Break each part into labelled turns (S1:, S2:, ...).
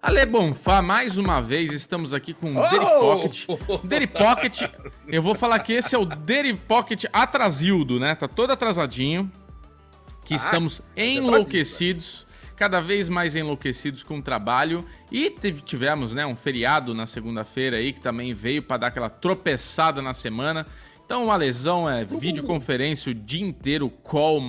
S1: Ale Bonfá, mais uma vez estamos aqui com o oh! Daily Pocket. Daily Pocket, eu vou falar que esse é o Daily Pocket atrasildo, né? Tá todo atrasadinho. Que ah, estamos é enlouquecidos, cada vez mais enlouquecidos com o trabalho. E tivemos, né, um feriado na segunda-feira aí que também veio para dar aquela tropeçada na semana. Então, a lesão é videoconferência o dia inteiro, call,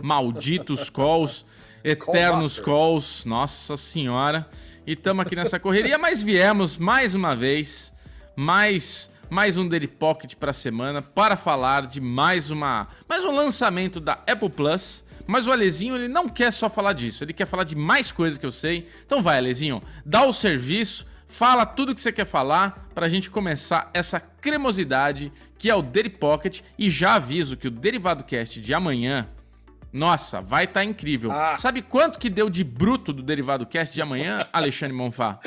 S1: malditos calls, eternos calls, nossa senhora. E estamos aqui nessa correria, mas viemos mais uma vez, mais mais um Daily Pocket para a semana para falar de mais uma mais um lançamento da Apple Plus. Mas o Alezinho, ele não quer só falar disso, ele quer falar de mais coisas que eu sei. Então vai, Alezinho, dá o serviço, Fala tudo que você quer falar para a gente começar essa cremosidade que é o Daily Pocket. E já aviso que o Derivado Cast de amanhã, nossa, vai estar tá incrível. Ah. Sabe quanto que deu de bruto do Derivado Cast de amanhã, Alexandre Monfá?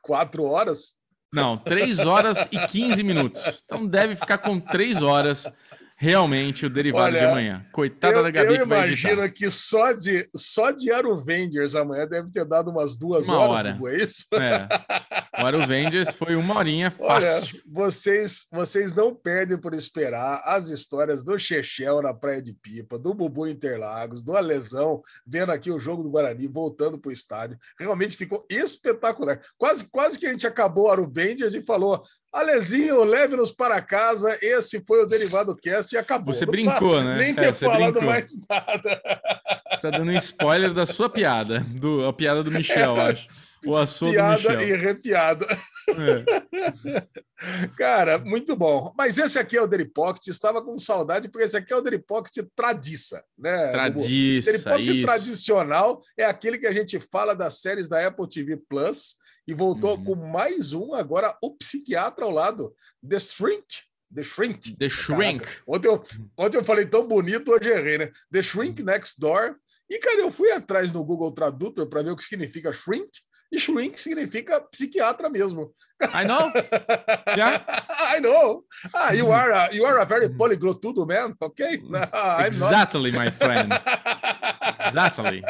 S2: Quatro horas?
S1: Não, três horas e 15 minutos. Então deve ficar com três horas realmente o derivado Olha, de amanhã. Coitada
S2: eu,
S1: da Gabi.
S2: Eu imagino que só de, só de Aruvengers amanhã deve ter dado umas duas uma horas, hora. é isso? É.
S1: O foi uma horinha fácil. Olha,
S2: vocês, vocês não perdem por esperar as histórias do Chechel na Praia de Pipa, do Bubu Interlagos, do Alesão, vendo aqui o jogo do Guarani, voltando para o estádio. Realmente ficou espetacular. Quase, quase que a gente acabou o Aruvengers e falou: Alezinho, leve-nos para casa. Esse foi o Derivado Cast e acabou.
S1: Você Não brincou, né?
S2: Nem é, ter falado brincou. mais nada.
S1: Tá dando um spoiler da sua piada, do, a piada do Michel, é, acho. O assunto
S2: piada
S1: do Michel.
S2: e repiada. É. Cara, muito bom. Mas esse aqui é o Daily Pocket. Estava com saudade, porque esse aqui é o Daily Pocket tradiça, né?
S1: Tradiça,
S2: Daily Pocket isso. tradicional é aquele que a gente fala das séries da Apple TV Plus e voltou uhum. com mais um, agora o psiquiatra ao lado, The Shrink. The Shrink.
S1: The Shrink.
S2: Ontem eu, ontem eu falei tão bonito, hoje errei, né? The Shrink Next Door. E, cara, eu fui atrás no Google Tradutor para ver o que significa shrink. E shrink significa psiquiatra mesmo.
S1: I know. Yeah.
S2: I know. Ah, you are a, you are a very polyglot man, okay?
S1: No, exactly, my friend. Exactly.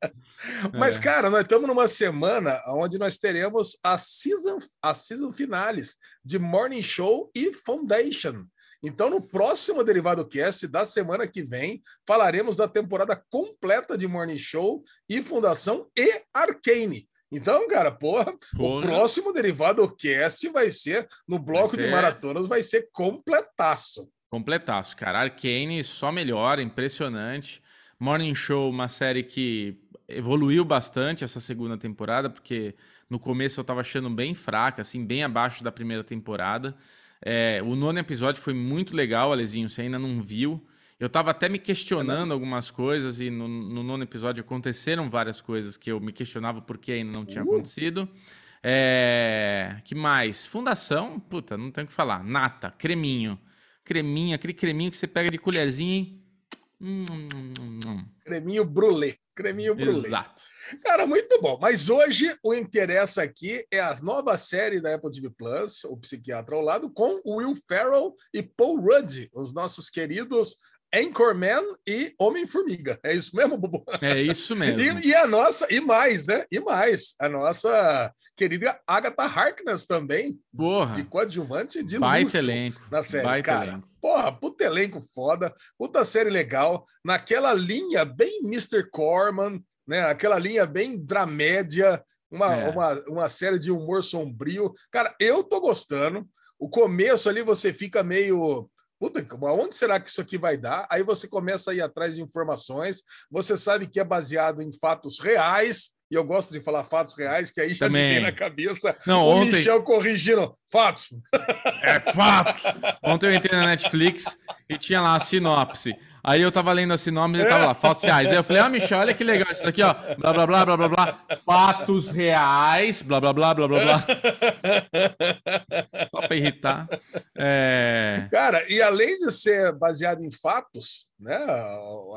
S2: Mas, é. cara, nós estamos numa semana onde nós teremos a season, a season finales de Morning Show e Foundation. Então, no próximo Derivado Cast da semana que vem, falaremos da temporada completa de Morning Show e Fundação e Arcane. Então, cara, porra, porra. o próximo Derivado Cast vai ser, no bloco ser... de maratonas, vai ser completaço.
S1: Completaço, cara. Arcane só melhora, impressionante. Morning Show, uma série que evoluiu bastante essa segunda temporada, porque no começo eu estava achando bem fraca, assim, bem abaixo da primeira temporada. É, o nono episódio foi muito legal, Alezinho, você ainda não viu. Eu estava até me questionando algumas coisas, e no, no, nono episódio aconteceram várias coisas que eu me questionava por que ainda não tinha uh. acontecido. É, que mais? Fundação, puta, não tenho o que falar. Nata, creminho. Creminho, aquele creminho que você pega de colherzinha e Hum, hum,
S2: hum, Creminho brulê. Creminho brulê.
S1: Exato.
S2: Cara, muito bom. Mas hoje o interessa aqui é a nova série da Apple TV Plus, o Psiquiatra ao lado, com Will Ferrell e Paul Rudd, os nossos queridos Anchorman e Homem-Formiga. É isso mesmo, Bubu?
S1: É isso mesmo.
S2: E, e, a nossa, e mais, né? E mais, a nossa querida Agatha Harkness também.
S1: Porra.
S2: De coadjuvante de
S1: Baita luxo elenco.
S2: na série.
S1: Baita
S2: Cara,
S1: elenco.
S2: Porra, puta elenco foda, puta série legal, naquela linha bem Mr. Corman, né? Aquela linha bem dramédia, uma, é. uma, uma série de humor sombrio. Cara, eu tô gostando. O começo ali você fica meio Puta, aonde será que isso aqui vai dar? Aí você começa a ir atrás de informações, você sabe que é baseado em fatos reais, e eu gosto de falar fatos reais, que aí já Também. me vem na cabeça
S1: Não,
S2: o
S1: ontem...
S2: Michel corrigindo. Fatos.
S1: É fatos. Ontem eu entrei na Netflix e tinha lá a sinopse. Aí eu tava lendo a sinopse e tava lá, fatos reais. Aí eu falei, ah, Michel, olha que legal isso daqui, ó. Blá, blá, blá, blá, blá, blá. Fatos reais, blá, blá, blá, blá, blá, blá. Só pra irritar. É...
S2: Cara, e além de ser baseado em fatos, né,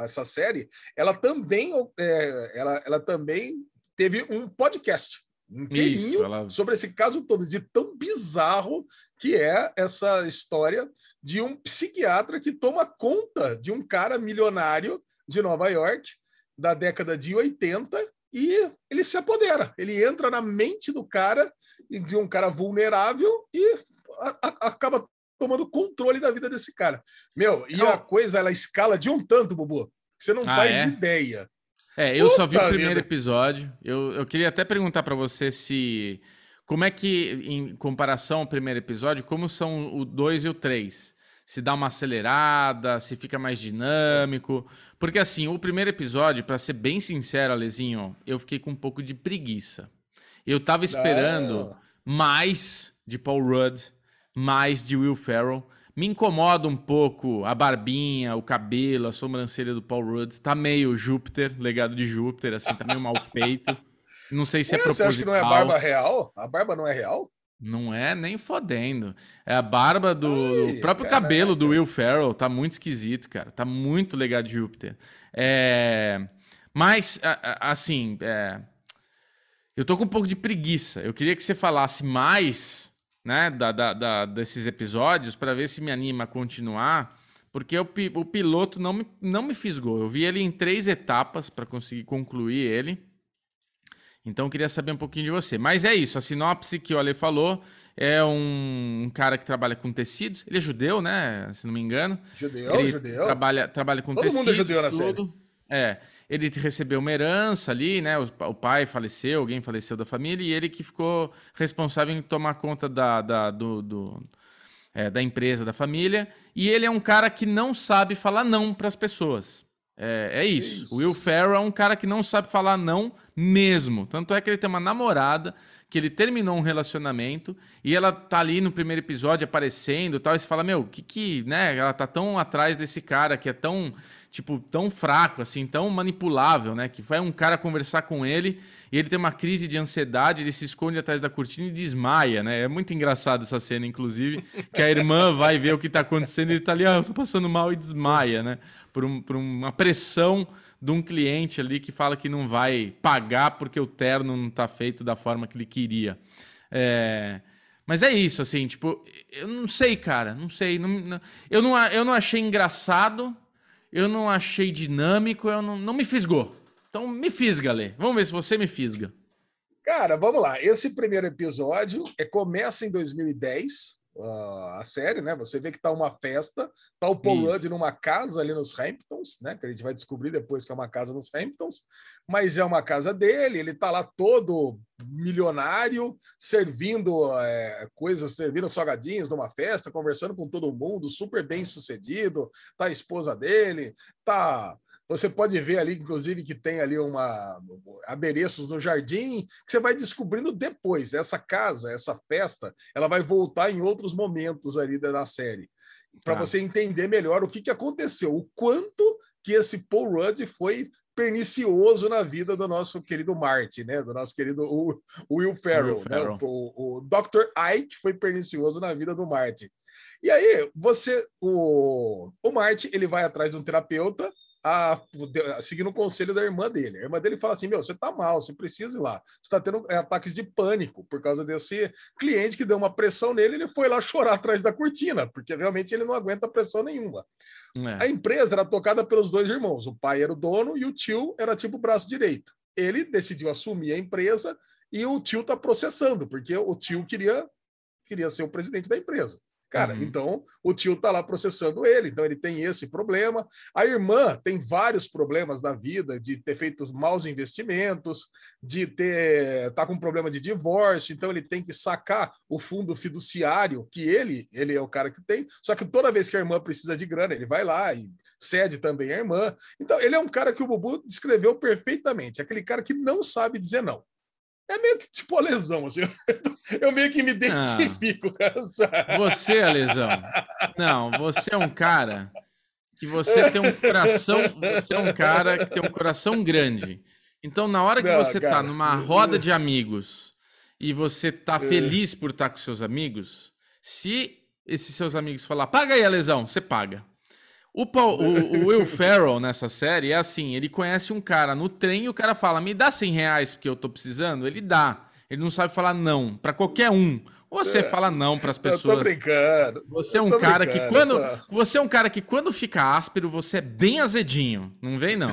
S2: essa série, ela também, é, ela, ela também teve um podcast inteirinho Isso, ela... sobre esse caso todo, de tão bizarro que é essa história de um psiquiatra que toma conta de um cara milionário de Nova York da década de 80 e ele se apodera. Ele entra na mente do cara, de um cara vulnerável, e a, a, acaba tomando controle da vida desse cara. Meu, e a coisa, ela escala de um tanto, Bubu, você não ah, faz é? ideia.
S1: É, eu Puta só vi o primeiro vida. episódio. Eu, eu queria até perguntar para você se. Como é que, em comparação ao primeiro episódio, como são o 2 e o 3? Se dá uma acelerada, se fica mais dinâmico. Porque, assim, o primeiro episódio, para ser bem sincero, Alezinho, eu fiquei com um pouco de preguiça. Eu tava esperando mais de Paul Rudd, mais de Will Ferrell. Me incomoda um pouco a barbinha, o cabelo, a sobrancelha do Paul Rudd. Tá meio Júpiter, legado de Júpiter, assim, tá meio mal feito. Não sei se é, é proposital. Você acha que
S2: não é barba real? A barba não é real?
S1: Não é nem fodendo. É a barba do, Ai, próprio caraca. cabelo do Will Ferrell. Tá muito esquisito, cara. Tá muito legado de Júpiter. É... Mas, assim, é... eu tô com um pouco de preguiça. Eu queria que você falasse mais né, da, da, da desses episódios para ver se me anima a continuar, porque o, o piloto não me, não me fisgou. Eu vi ele em três etapas para conseguir concluir ele. Então queria saber um pouquinho de você. Mas é isso, a sinopse que o Ale falou é um, um, cara que trabalha com tecidos. Ele é judeu, né? Se não me engano.
S2: Judeu,
S1: ele
S2: judeu.
S1: Trabalha, trabalha com
S2: Todo
S1: tecidos.
S2: Todo mundo é judeu na tudo.
S1: série. É, ele recebeu uma herança ali, né? O, o, pai faleceu, alguém faleceu da família, e ele que ficou responsável em tomar conta da, da, do, do é, da empresa, da família. E ele é um cara que não sabe falar não para as pessoas. É, é isso. isso. O Will Ferrell é um cara que não sabe falar não mesmo. Tanto é que ele tem uma namorada que ele terminou um relacionamento e ela tá ali no primeiro episódio aparecendo e tal, e você fala, meu, que que, né, ela tá tão atrás desse cara que é tão, tipo, tão fraco, assim, tão manipulável, né, que vai um cara conversar com ele e ele tem uma crise de ansiedade, ele se esconde atrás da cortina e desmaia, né, é muito engraçado essa cena, inclusive, que a irmã vai ver o que tá acontecendo e ele tá ali, ah, eu tô passando mal e desmaia, né, por, um, por uma pressão de um cliente ali que fala que não vai pagar porque o terno não está feito da forma que ele queria. É... Mas é isso, assim, tipo, eu não sei, cara, não sei. Não, não, eu, não, eu não achei engraçado, eu não achei dinâmico, eu não, não me fisgou. Então me fisga, Lê. Vamos ver se você me fisga.
S2: Cara, vamos lá. Esse primeiro episódio é, começa em 2010, uh, a série, né? Você vê que tá uma festa, tá o Paul Rudd numa casa ali nos Hamptons, né? Que a gente vai descobrir depois que é uma casa nos Hamptons, mas é uma casa dele, ele tá lá todo milionário, servindo é, coisas, servindo salgadinhos numa festa, conversando com todo mundo, super bem sucedido, tá a esposa dele, tá você pode ver ali, inclusive, que tem ali uma adereços no jardim, que você vai descobrindo depois. Essa casa, essa festa, ela vai voltar em outros momentos ali da série. Para tá. você entender melhor o que, que aconteceu, o quanto que esse Paul Rudd foi pernicioso na vida do nosso querido Marty, né? Do nosso querido Will Ferrell. Will Ferrell. Né? O, o, Dr. Ike foi pernicioso na vida do Marty. E aí, você, o, o Marty, ele vai atrás de um terapeuta a, seguindo o conselho da irmã dele. A irmã dele fala assim: Meu, você tá mal, você precisa ir lá. Você está tendo é, ataques de pânico por causa desse cliente que deu uma pressão nele. Ele foi lá chorar atrás da cortina, porque realmente ele não aguenta pressão nenhuma. É. A empresa era tocada pelos dois irmãos. O pai era o dono e o tio era tipo o braço direito. Ele decidiu assumir a empresa e o tio tá processando, porque o tio queria, queria ser o presidente da empresa. Cara, uhum. então o tio tá lá processando ele, então ele tem esse problema. A irmã tem vários problemas na vida, de ter feito maus investimentos, de ter tá com problema de divórcio, então ele tem que sacar o fundo fiduciário que ele, ele é o cara que tem. Só que toda vez que a irmã precisa de grana, ele vai lá e cede também a irmã. Então ele é um cara que o Bubu descreveu perfeitamente, aquele cara que não sabe dizer não. É meio que tipo a lesão, assim. Eu meio que me identifico com essa.
S1: Você, a lesão. Não, você é um cara que você tem um coração. Você é um cara que tem um coração grande. Então, na hora que Não, você tá cara. tá numa roda de amigos e você tá é. feliz por estar tá com seus amigos, se esses seus amigos falar, paga aí a lesão, você paga. O, Paul, o, o, Will Ferrell nessa série é assim: ele conhece um cara no trem e o cara fala, me dá 100 reais porque eu tô precisando. Ele dá. Ele não sabe falar não para qualquer um. Você é. fala não para as pessoas. Eu
S2: tô brincando.
S1: Você é um cara que quando tô... você é um cara que quando fica áspero você é bem azedinho. Não vem não.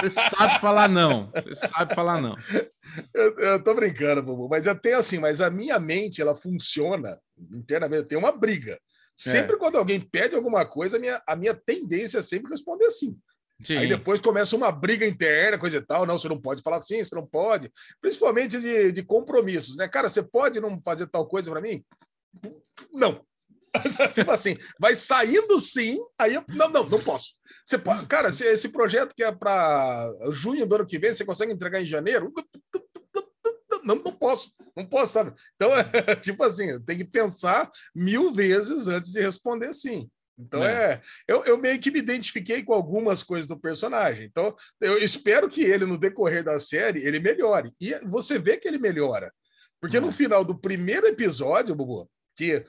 S1: Você sabe falar não. Você sabe falar não.
S2: Eu, eu tô brincando, Bubu, mas até assim, mas a minha mente, ela funciona internamente, tem uma briga. Sempre é. quando alguém pede alguma coisa, a minha, a minha tendência é sempre responder assim. Sim. Aí depois começa uma briga interna, coisa e tal. Não, você não pode falar assim, você não pode. Principalmente de, de compromissos, né? Cara, você pode não fazer tal coisa para mim? Não. tipo assim, vai saindo sim, aí eu, não, não, não posso. Você pode, cara, esse, esse projeto que é para junho do ano que vem, você consegue entregar em janeiro? Não, não posso, não posso, sabe? Então, é, tipo assim, tem que pensar mil vezes antes de responder sim. Então é, é eu, eu, meio que me identifiquei com algumas coisas do personagem. Então eu espero que ele no decorrer da série ele melhore. E você vê que ele melhora, porque no final do primeiro episódio, Bubu, que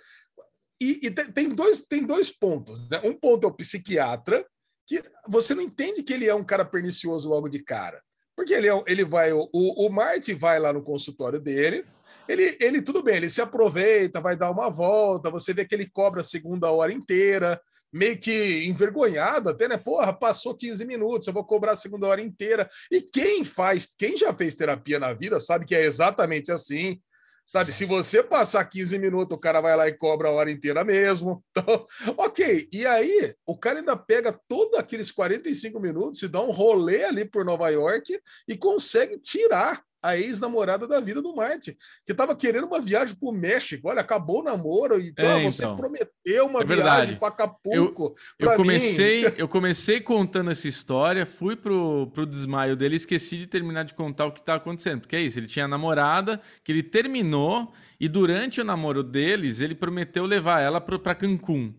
S2: e, e tem, dois, tem dois pontos. Né? Um ponto é o psiquiatra, que você não entende que ele é um cara pernicioso logo de cara. Porque ele, é, ele vai, o, o Marty vai lá no consultório dele, ele, ele, tudo bem, ele se aproveita, vai dar uma volta, você vê que ele cobra a segunda hora inteira, meio que envergonhado até, né? Porra, passou 15 minutos, eu vou cobrar a segunda hora inteira. E quem faz, quem já fez terapia na vida sabe que é exatamente assim. Sabe, se você passar 15 minutos, o cara vai lá e cobra a hora inteira mesmo. Então, ok. E aí, o cara ainda pega todos aqueles 45 minutos e dá um rolê ali por Nova York e consegue tirar a ex-namorada da vida do Marte, que estava querendo uma viagem para o México. Olha, acabou o namoro e é, você então. prometeu uma é viagem para Acapulco.
S1: Eu, eu comecei, eu comecei contando essa história, fui pro, pro desmaio dele, esqueci de terminar de contar o que está acontecendo. Porque é isso, ele tinha namorada, que ele terminou, e durante o namoro deles, ele prometeu levar ela para Cancún.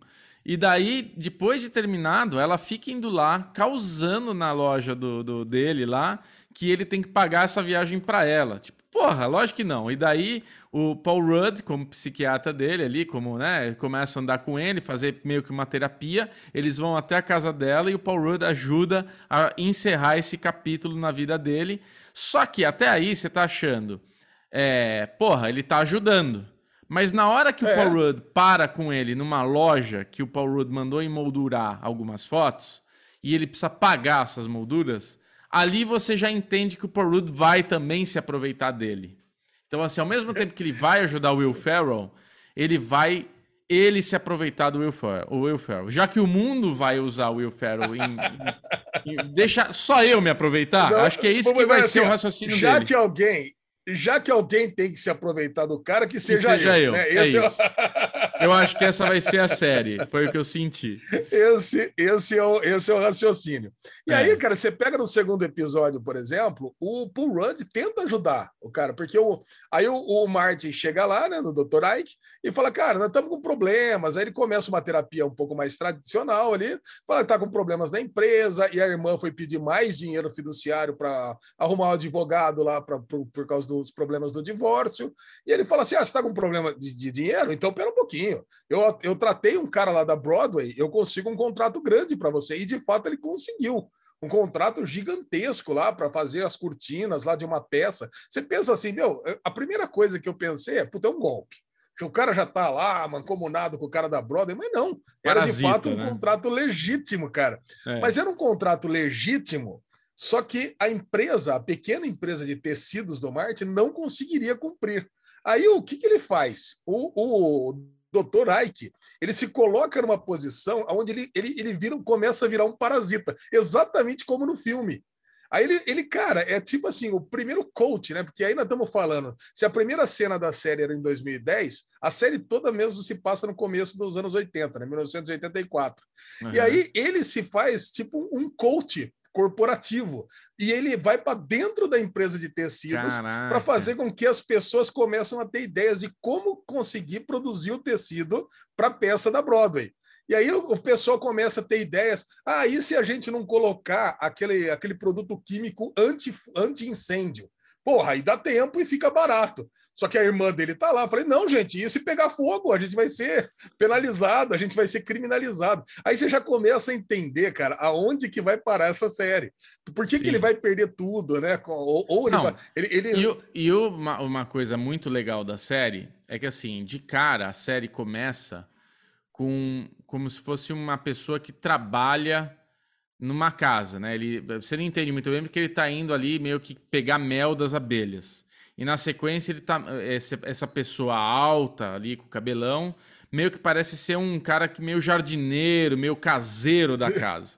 S1: E daí, depois de terminado, ela fica indo lá, causando na loja do, do dele lá, que ele tem que pagar essa viagem para ela. Tipo, porra, lógico que não. E daí o Paul Rudd, como psiquiatra dele ali, como, né, começa a andar com ele, fazer meio que uma terapia, eles vão até a casa dela e o Paul Rudd ajuda a encerrar esse capítulo na vida dele. Só que até aí você tá achando, é, porra, ele tá ajudando. Mas na hora que é. o Paul Rudd para com ele numa loja que o Paul Rudd mandou emoldurar algumas fotos e ele precisa pagar essas molduras, ali você já entende que o Paul Rudd vai também se aproveitar dele. Então, assim, ao mesmo tempo que ele vai ajudar o Will Ferrell, ele vai ele se aproveitar do Will Ferrell, o Will Ferrell. Já que o mundo vai usar o Will Ferrell em, em, em deixa só eu me aproveitar, Não, acho que é isso que vai assim, ser o raciocínio
S2: já
S1: dele.
S2: Já que alguém já que alguém tem que se aproveitar do cara, que seja,
S1: que seja eu. eu. Né? É é isso. Eu... acho que essa vai ser a série. Foi o que eu senti.
S2: Esse, esse, é, o, esse é o raciocínio. E é. aí, cara, você pega no segundo episódio, por exemplo, o Paul Rudd tenta ajudar o cara, porque o, aí o, o Martin chega lá, né, no Dr. Ike, e fala, cara, nós estamos com problemas. Aí ele começa uma terapia um pouco mais tradicional ali, fala que tá com problemas na empresa, e a irmã foi pedir mais dinheiro fiduciário para arrumar um advogado lá pra, por, por causa do dos problemas do divórcio. E ele fala assim: ah, você está com problema de, de, dinheiro? Então, pera um pouquinho. Eu, eu tratei um cara lá da Broadway, eu consigo um contrato grande para você. E de fato ele conseguiu um contrato gigantesco lá para fazer as cortinas lá de uma peça. Você pensa assim, meu, a primeira coisa que eu pensei é, puta, é um golpe. O cara já tá lá, mancomunado com o cara da Broadway, mas não, era Parasita, de fato um né? contrato legítimo, cara. É. Mas era um contrato legítimo só que a empresa, a pequena empresa de tecidos do Marte, não conseguiria cumprir. Aí o que, que ele faz? O, o Dr. Ike, ele se coloca numa posição onde ele, ele, ele vira, começa a virar um parasita, exatamente como no filme. Aí ele, ele, cara, é tipo assim, o primeiro coach, né? Porque aí nós estamos falando, se a primeira cena da série era em 2010, a série toda mesmo se passa no começo dos anos 80, né? 1984. Uhum. E aí ele se faz tipo um coach corporativo. E ele vai para dentro da empresa de tecidos para fazer com que as pessoas comecem a ter ideias de como conseguir produzir o tecido para a peça da Broadway. E aí o, pessoal começa a ter ideias. Ah, e se a gente não colocar aquele, aquele produto químico anti-incêndio? Anti Porra, aí dá tempo e fica barato. Só que a irmã dele tá lá. Eu falei, não, gente, e se pegar fogo? A gente vai ser penalizado, a gente vai ser criminalizado. Aí você já começa a entender, cara, aonde que vai parar essa série. Por que, que ele vai perder tudo, né? Ou, ou ele, vai, ele, ele...
S1: E, e uma, uma coisa muito legal da série é que, assim, de cara, a série começa com como se fosse uma pessoa que trabalha numa casa, né? Ele, você não entende muito bem porque ele tá indo ali meio que pegar mel das abelhas. E na sequência ele tá essa, essa pessoa alta ali com cabelão, meio que parece ser um cara que meio jardineiro, meio caseiro da casa.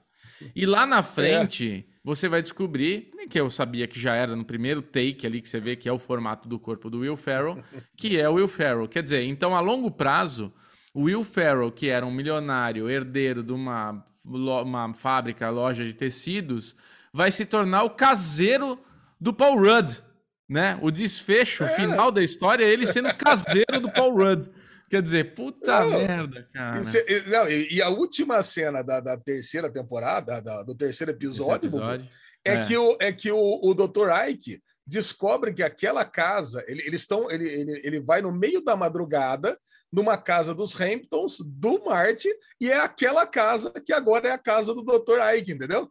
S1: E lá na frente, é. você vai descobrir, que eu sabia que já era no primeiro take ali que você vê que é o formato do corpo do Will Ferrell, que é o Will Ferrell. Quer dizer, então a longo prazo, o Will Ferrell, que era um milionário, herdeiro de uma uma fábrica, loja de tecidos, vai se tornar o caseiro do Paul Rudd, né? O desfecho é. final da história é ele sendo caseiro do Paul Rudd. Quer dizer, puta não, merda, cara. Isso,
S2: não, e, a última cena da, da terceira temporada, da, do terceiro episódio, episódio é, é, que, o, é que o, o Dr. Ike descobre que aquela casa, ele, eles estão, ele, ele, ele vai no meio da madrugada numa casa dos Hamptons, do Marty, e é aquela casa que agora é a casa do Dr. Ike, entendeu?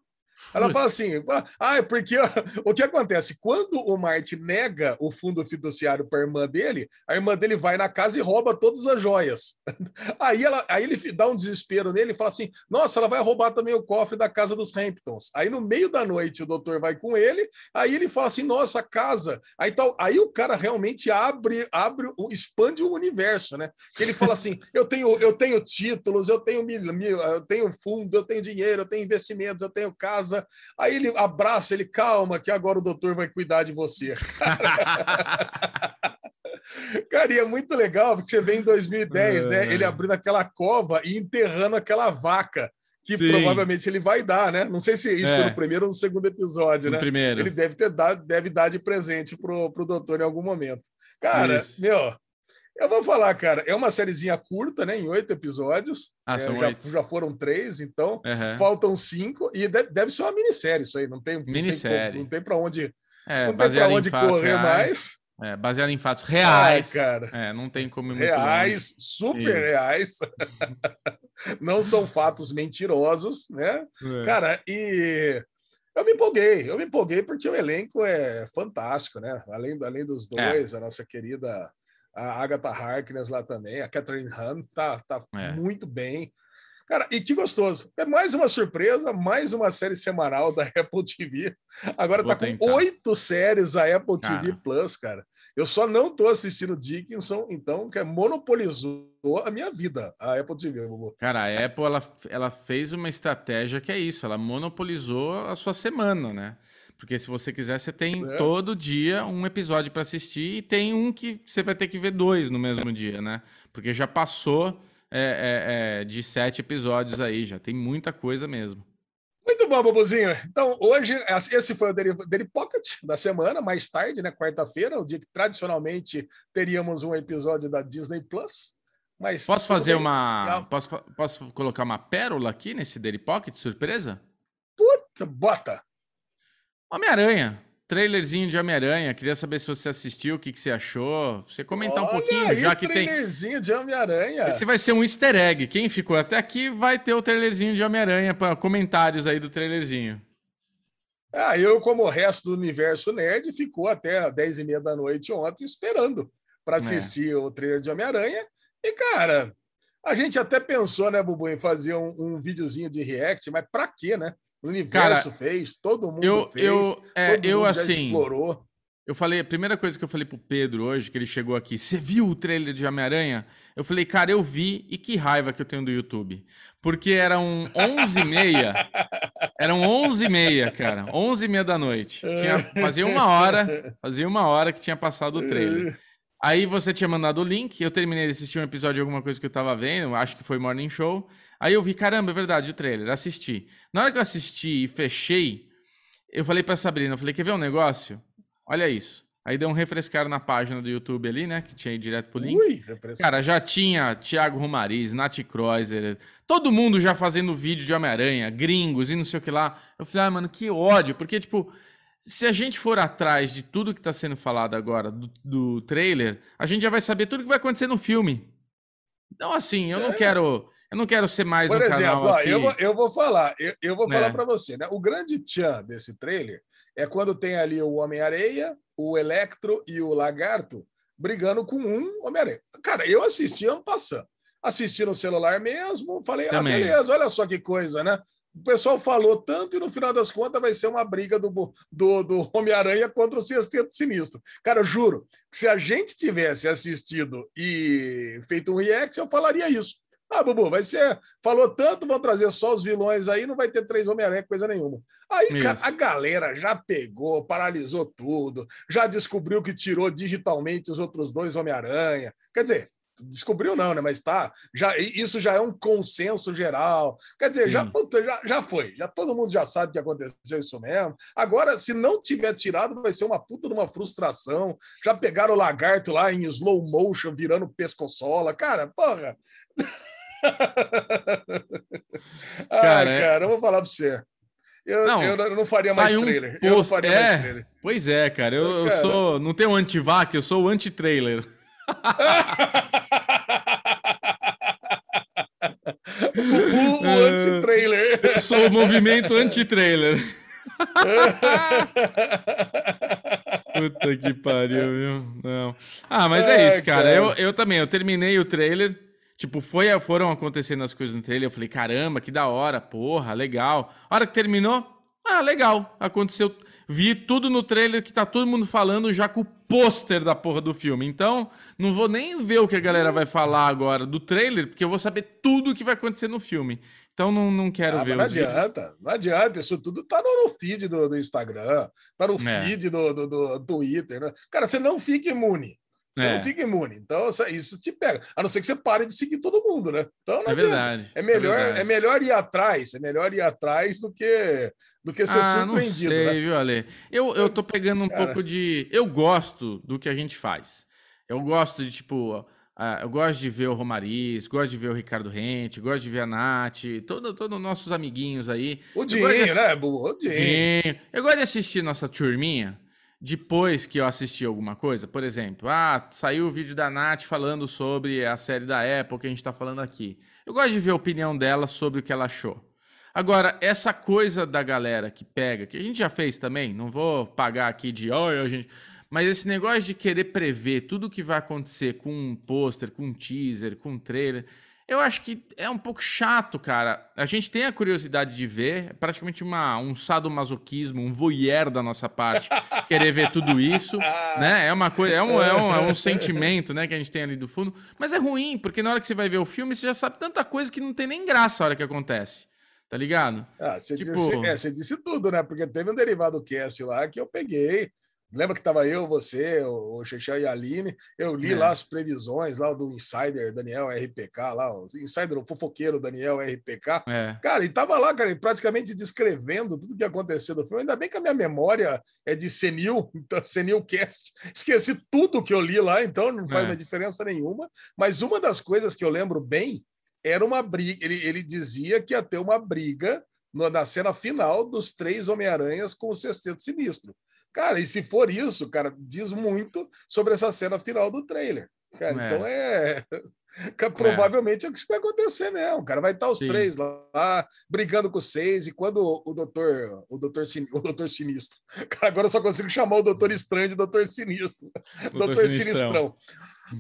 S2: Ela fala assim: ah, é porque o que acontece? Quando o Marty nega o fundo fiduciário para a irmã dele, a irmã dele vai na casa e rouba todas as joias. Aí, ela, aí ele dá um desespero nele e fala assim: nossa, ela vai roubar também o cofre da casa dos Hamptons. Aí no meio da noite o doutor vai com ele, aí ele fala assim: nossa, casa. Aí, tal, aí o cara realmente abre, abre, expande o universo, né? Ele fala assim: eu tenho, eu tenho títulos, eu tenho, eu tenho fundo, eu tenho dinheiro, eu tenho investimentos, eu tenho casa casa. Aí ele abraça ele, calma, que agora o doutor vai cuidar de você. Cara, e é muito legal, porque você vê em 2010, né? Ele é. abrindo aquela cova e enterrando aquela vaca que Sim. provavelmente ele vai dar, né? Não sei se isso é. foi no primeiro ou no segundo episódio, no né?
S1: Primeiro.
S2: Ele deve ter dado, deve dar de presente pro, pro doutor em algum momento. Cara, isso. meu, eu vou falar, cara, é uma sériezinha curta, né? Em oito episódios.
S1: Ah, é, são
S2: já, já foram três, então uhum. faltam cinco. E deve, deve, ser uma minissérie isso aí. Não tem,
S1: minissérie.
S2: Não tem para onde, é, não tem pra onde correr reais. mais.
S1: É, baseado em fatos reais.
S2: Ai, cara.
S1: É, não tem como ir
S2: Reais, super Isso. reais. não são fatos mentirosos, né? É. Cara, e eu me empolguei, eu me empolguei porque o elenco é fantástico, né? Além, além dos é. dois, a nossa querida a Agatha Harkness lá também, a Catherine Hahn tá, tá é. muito bem. Cara, e que gostoso. É mais uma surpresa, mais uma série semanal da Apple TV. Agora Vou tá tentar. com oito séries a Apple cara. TV Plus, cara. Eu só não tô assistindo Dickinson, então, que monopolizou a minha vida, a Apple TV.
S1: Cara, a Apple, ela, ela fez uma estratégia que é isso, ela monopolizou a sua semana, né? Porque se você quiser, você tem é. todo dia um episódio para assistir e tem um que você vai ter que ver dois no mesmo dia, né? Porque já passou é, é, é de sete episódios aí, já tem muita coisa mesmo.
S2: Muito bom, Bobozinho. Então, hoje, esse foi o Daily Pocket da semana, mais tarde, né? Quarta-feira, o dia que tradicionalmente teríamos um episódio da Disney Plus. Mas
S1: posso fazer bem. uma. Posso, posso colocar uma pérola aqui nesse Daily Pocket, surpresa?
S2: Puta, bota!
S1: Homem-Aranha. Trailerzinho de Homem-Aranha. Queria saber se você assistiu, o que, que você achou. Você comentar Olha um pouquinho, aí, já que
S2: tem. Trailerzinho de Homem-Aranha.
S1: Esse vai ser um easter egg. Quem ficou até aqui vai ter o trailerzinho de Homem-Aranha para comentários aí do trailerzinho.
S2: Ah, eu, como o resto do universo nerd, ficou até 10 e meia da noite ontem esperando para é. assistir é. o trailer de Homem-Aranha. E, cara, a gente até pensou, né, Bubu, em fazer um, um videozinho de react, mas para quê, né? O universo Cara, fez, todo mundo
S1: eu,
S2: fez,
S1: eu, é,
S2: todo
S1: eu,
S2: mundo
S1: assim,
S2: explorou.
S1: Eu falei, a primeira coisa que eu falei pro Pedro hoje, que ele chegou aqui, você viu o trailer de Homem-Aranha? Eu falei, cara, eu vi e que raiva que eu tenho do YouTube. Porque eram 11 e meia, eram 11 e meia, cara, 11 e meia da noite. Tinha, fazia uma hora, fazia uma hora que tinha passado o trailer. Aí você tinha mandado o link, eu terminei de assistir um episódio de alguma coisa que eu tava vendo, acho que foi Morning Show. Aí eu vi, caramba, é verdade, o trailer, assisti. Na hora que eu assisti e fechei, eu falei pra Sabrina, eu falei, quer ver um negócio? Olha isso. Aí deu um refrescar na página do YouTube ali, né? Que tinha ido direto pro link. Ui, Cara, já tinha Thiago Romariz, Nath Kreuzer, todo mundo já fazendo vídeo de Homem-Aranha, gringos e não sei o que lá. Eu falei, ah, mano, que ódio, porque, tipo, se a gente for atrás de tudo que tá sendo falado agora do, do trailer, a gente já vai saber tudo que vai acontecer no filme. Então, assim, eu é. não quero eu não quero ser mais
S2: Por
S1: um
S2: exemplo,
S1: canal
S2: aqui. Eu, vou, eu vou falar, eu, eu vou falar é. para você, né? O grande tchan desse trailer é quando tem ali o Homem-Areia, o Electro e o Lagarto brigando com um Homem-Areia. Cara, eu assisti ano passando. Assisti no celular mesmo, falei, ah, Também. ah, beleza, olha só que coisa, né? O pessoal falou tanto e no final das contas vai ser uma briga do, do, do Homem-Aranha contra o Sexteto Sinistro. Cara, eu juro, se a gente tivesse assistido e feito um react, eu falaria isso. Ah, Bubu, vai ser. Falou tanto, vão trazer só os vilões aí, não vai ter três Homem-Aranha, coisa nenhuma. Aí, cara, a galera já pegou, paralisou tudo, já descobriu que tirou digitalmente os outros dois Homem-Aranha. Quer dizer, descobriu não, né? Mas tá, já, isso já é um consenso geral. Quer dizer, já, já, já foi, já todo mundo já sabe que aconteceu isso mesmo. Agora, se não tiver tirado, vai ser uma puta de uma frustração. Já pegaram o lagarto lá em slow motion, virando pescoçola. Cara, porra. Cara, Ai, cara, eu vou falar pra você. Eu não, eu não faria mais trailer. Um eu não faria
S1: é, mais trailer. Pois é, cara. Eu, cara, eu sou. Não tenho anti-vac, eu sou o anti-trailer.
S2: O, o anti-trailer.
S1: Eu sou o movimento anti-trailer. Puta que pariu, viu? Não. Ah, mas é, é isso, cara. cara. Eu, eu também, eu terminei o trailer. Tipo, foi, foram acontecendo as coisas no trailer. Eu falei, caramba, que da hora, porra, legal. A hora que terminou, ah, legal. Aconteceu. Vi tudo no trailer que tá todo mundo falando já com o pôster da porra do filme. Então, não vou nem ver o que a galera vai falar agora do trailer, porque eu vou saber tudo o que vai acontecer no filme. Então não, não quero ah, ver.
S2: Não adianta, vídeos. não adianta. Isso tudo tá no, feed do, do Instagram, tá no é. feed do, do, do Twitter. Né? Cara, você não fica imune. Você é. não fica imune. Então, isso te pega. A não ser que você pare de seguir todo mundo, né? Então,
S1: é verdade.
S2: É melhor, é, verdade. é melhor ir atrás. É melhor ir atrás do que, do que ser ah, surpreendido. Não
S1: sei,
S2: né?
S1: viu, Ale? Eu, eu tô pegando um Cara... pouco de. Eu gosto do que a gente faz. Eu gosto de, tipo. Eu gosto de ver o Romariz, gosto de ver o Ricardo Rente, gosto de ver a Nath, todos todo nossos amiguinhos aí.
S2: O Dinho, né, Bu? O Dinho.
S1: Eu gosto de assistir nossa turminha depois que eu assisti alguma coisa, por exemplo, ah, saiu o vídeo da Nath falando sobre a série da Apple que a gente está falando aqui. Eu gosto de ver a opinião dela sobre o que ela achou. Agora, essa coisa da galera que pega, que a gente já fez também, não vou pagar aqui de, olha, a gente. Mas esse negócio de querer prever tudo o que vai acontecer com um pôster, com um teaser, com um trailer, eu acho que é um pouco chato, cara. A gente tem a curiosidade de ver, é praticamente uma, um sadomasoquismo, um voyeur da nossa parte, querer ver tudo isso, né? É uma coisa, é um, é, um, é um sentimento, né, que a gente tem ali do fundo. Mas é ruim, porque na hora que você vai ver o filme, você já sabe tanta coisa que não tem nem graça a hora que acontece. Tá ligado?
S2: Ah, você, tipo... disse, é, você disse tudo, né? Porque teve um derivado cast lá que eu peguei Lembra que estava eu, você, o Xexé e a Aline? Eu li é. lá as previsões lá do Insider Daniel RPK, lá, o Insider, o fofoqueiro Daniel RPK. É. Cara, e tava lá, cara, praticamente descrevendo tudo que aconteceu do filme. Ainda bem que a minha memória é de senil, então, senil cast. Esqueci tudo que eu li lá, então não faz é. diferença nenhuma. Mas uma das coisas que eu lembro bem era uma briga. Ele, ele dizia que ia ter uma briga na cena final dos três Homem-Aranhas com o Sexteto Sinistro. Cara, e se for isso, cara, diz muito sobre essa cena final do trailer. Cara, é. então é. Provavelmente é. é o que vai acontecer mesmo. O cara vai estar os Sim. três lá, brigando com os seis, e quando o doutor, o doutor, Sin... o doutor Sinistro. Cara, agora eu só consigo chamar o doutor Estranho de doutor Sinistro. Doutor, doutor Sinistrão.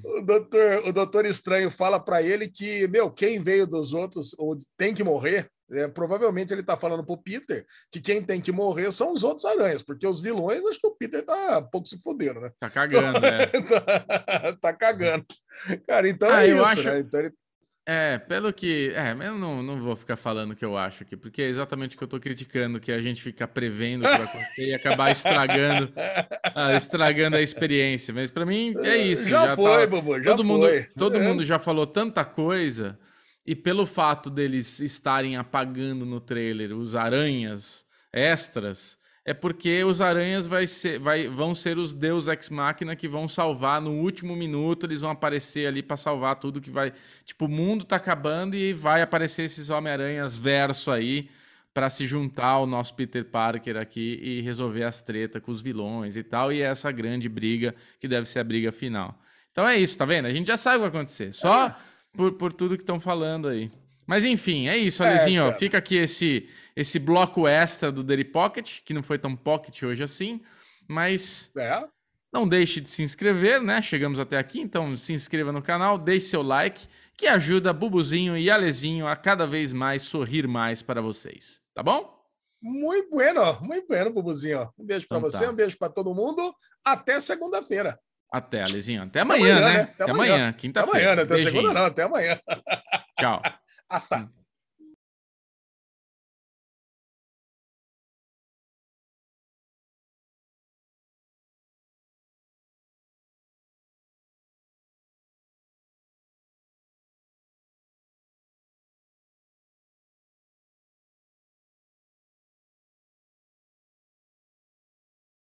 S2: O doutor, o doutor Estranho fala para ele que, meu, quem veio dos outros tem que morrer. É, provavelmente ele está falando para o Peter que quem tem que morrer são os outros aranhas, porque os vilões, acho que o Peter tá um pouco se fudendo, né?
S1: Tá cagando, né?
S2: tá, tá, cagando. Cara, então ah, é isso, acho... né? Então ele...
S1: É, pelo que. É, mas eu não, não vou ficar falando o que eu acho aqui, porque é exatamente o que eu tô criticando, que a gente fica prevendo o que vai acontecer e acabar estragando, ah, estragando a experiência. Mas para mim é isso.
S2: Já, já foi, tá... Bobo, já
S1: todo
S2: foi.
S1: Mundo, todo é. mundo já falou tanta coisa e pelo fato deles estarem apagando no trailer os aranhas extras, é porque os aranhas vai ser, vai, vão ser os Deus Ex Machina que vão salvar no último minuto, eles vão aparecer ali para salvar tudo que vai. Tipo, o mundo tá acabando e vai aparecer esses Homem-Aranhas verso aí para se juntar ao nosso Peter Parker aqui e resolver as tretas com os vilões e tal, e é essa grande briga que deve ser a briga final. Então é isso, tá vendo? A gente já sabe o que vai acontecer. Só é por, por tudo que estão falando aí. Mas enfim, é isso, Alezinho. É, Fica aqui esse, esse bloco extra do Daily Pocket, que não foi tão pocket hoje assim, mas é. não deixe de se inscrever, né? Chegamos até aqui, então se inscreva no canal, deixe seu like, que ajuda Bubuzinho e Alezinho a cada vez mais sorrir mais para vocês. Tá bom?
S2: Muito bueno, muito bueno, Bubuzinho. Um beijo para então, você, tá. um beijo para todo mundo. Até segunda-feira.
S1: Até, Alezinho. Até amanhã, até amanhã né? né? Até, amanhã,
S2: quinta-feira. Até amanhã, né? Até segunda não, até amanhã.
S1: Tchau.
S2: Hasta.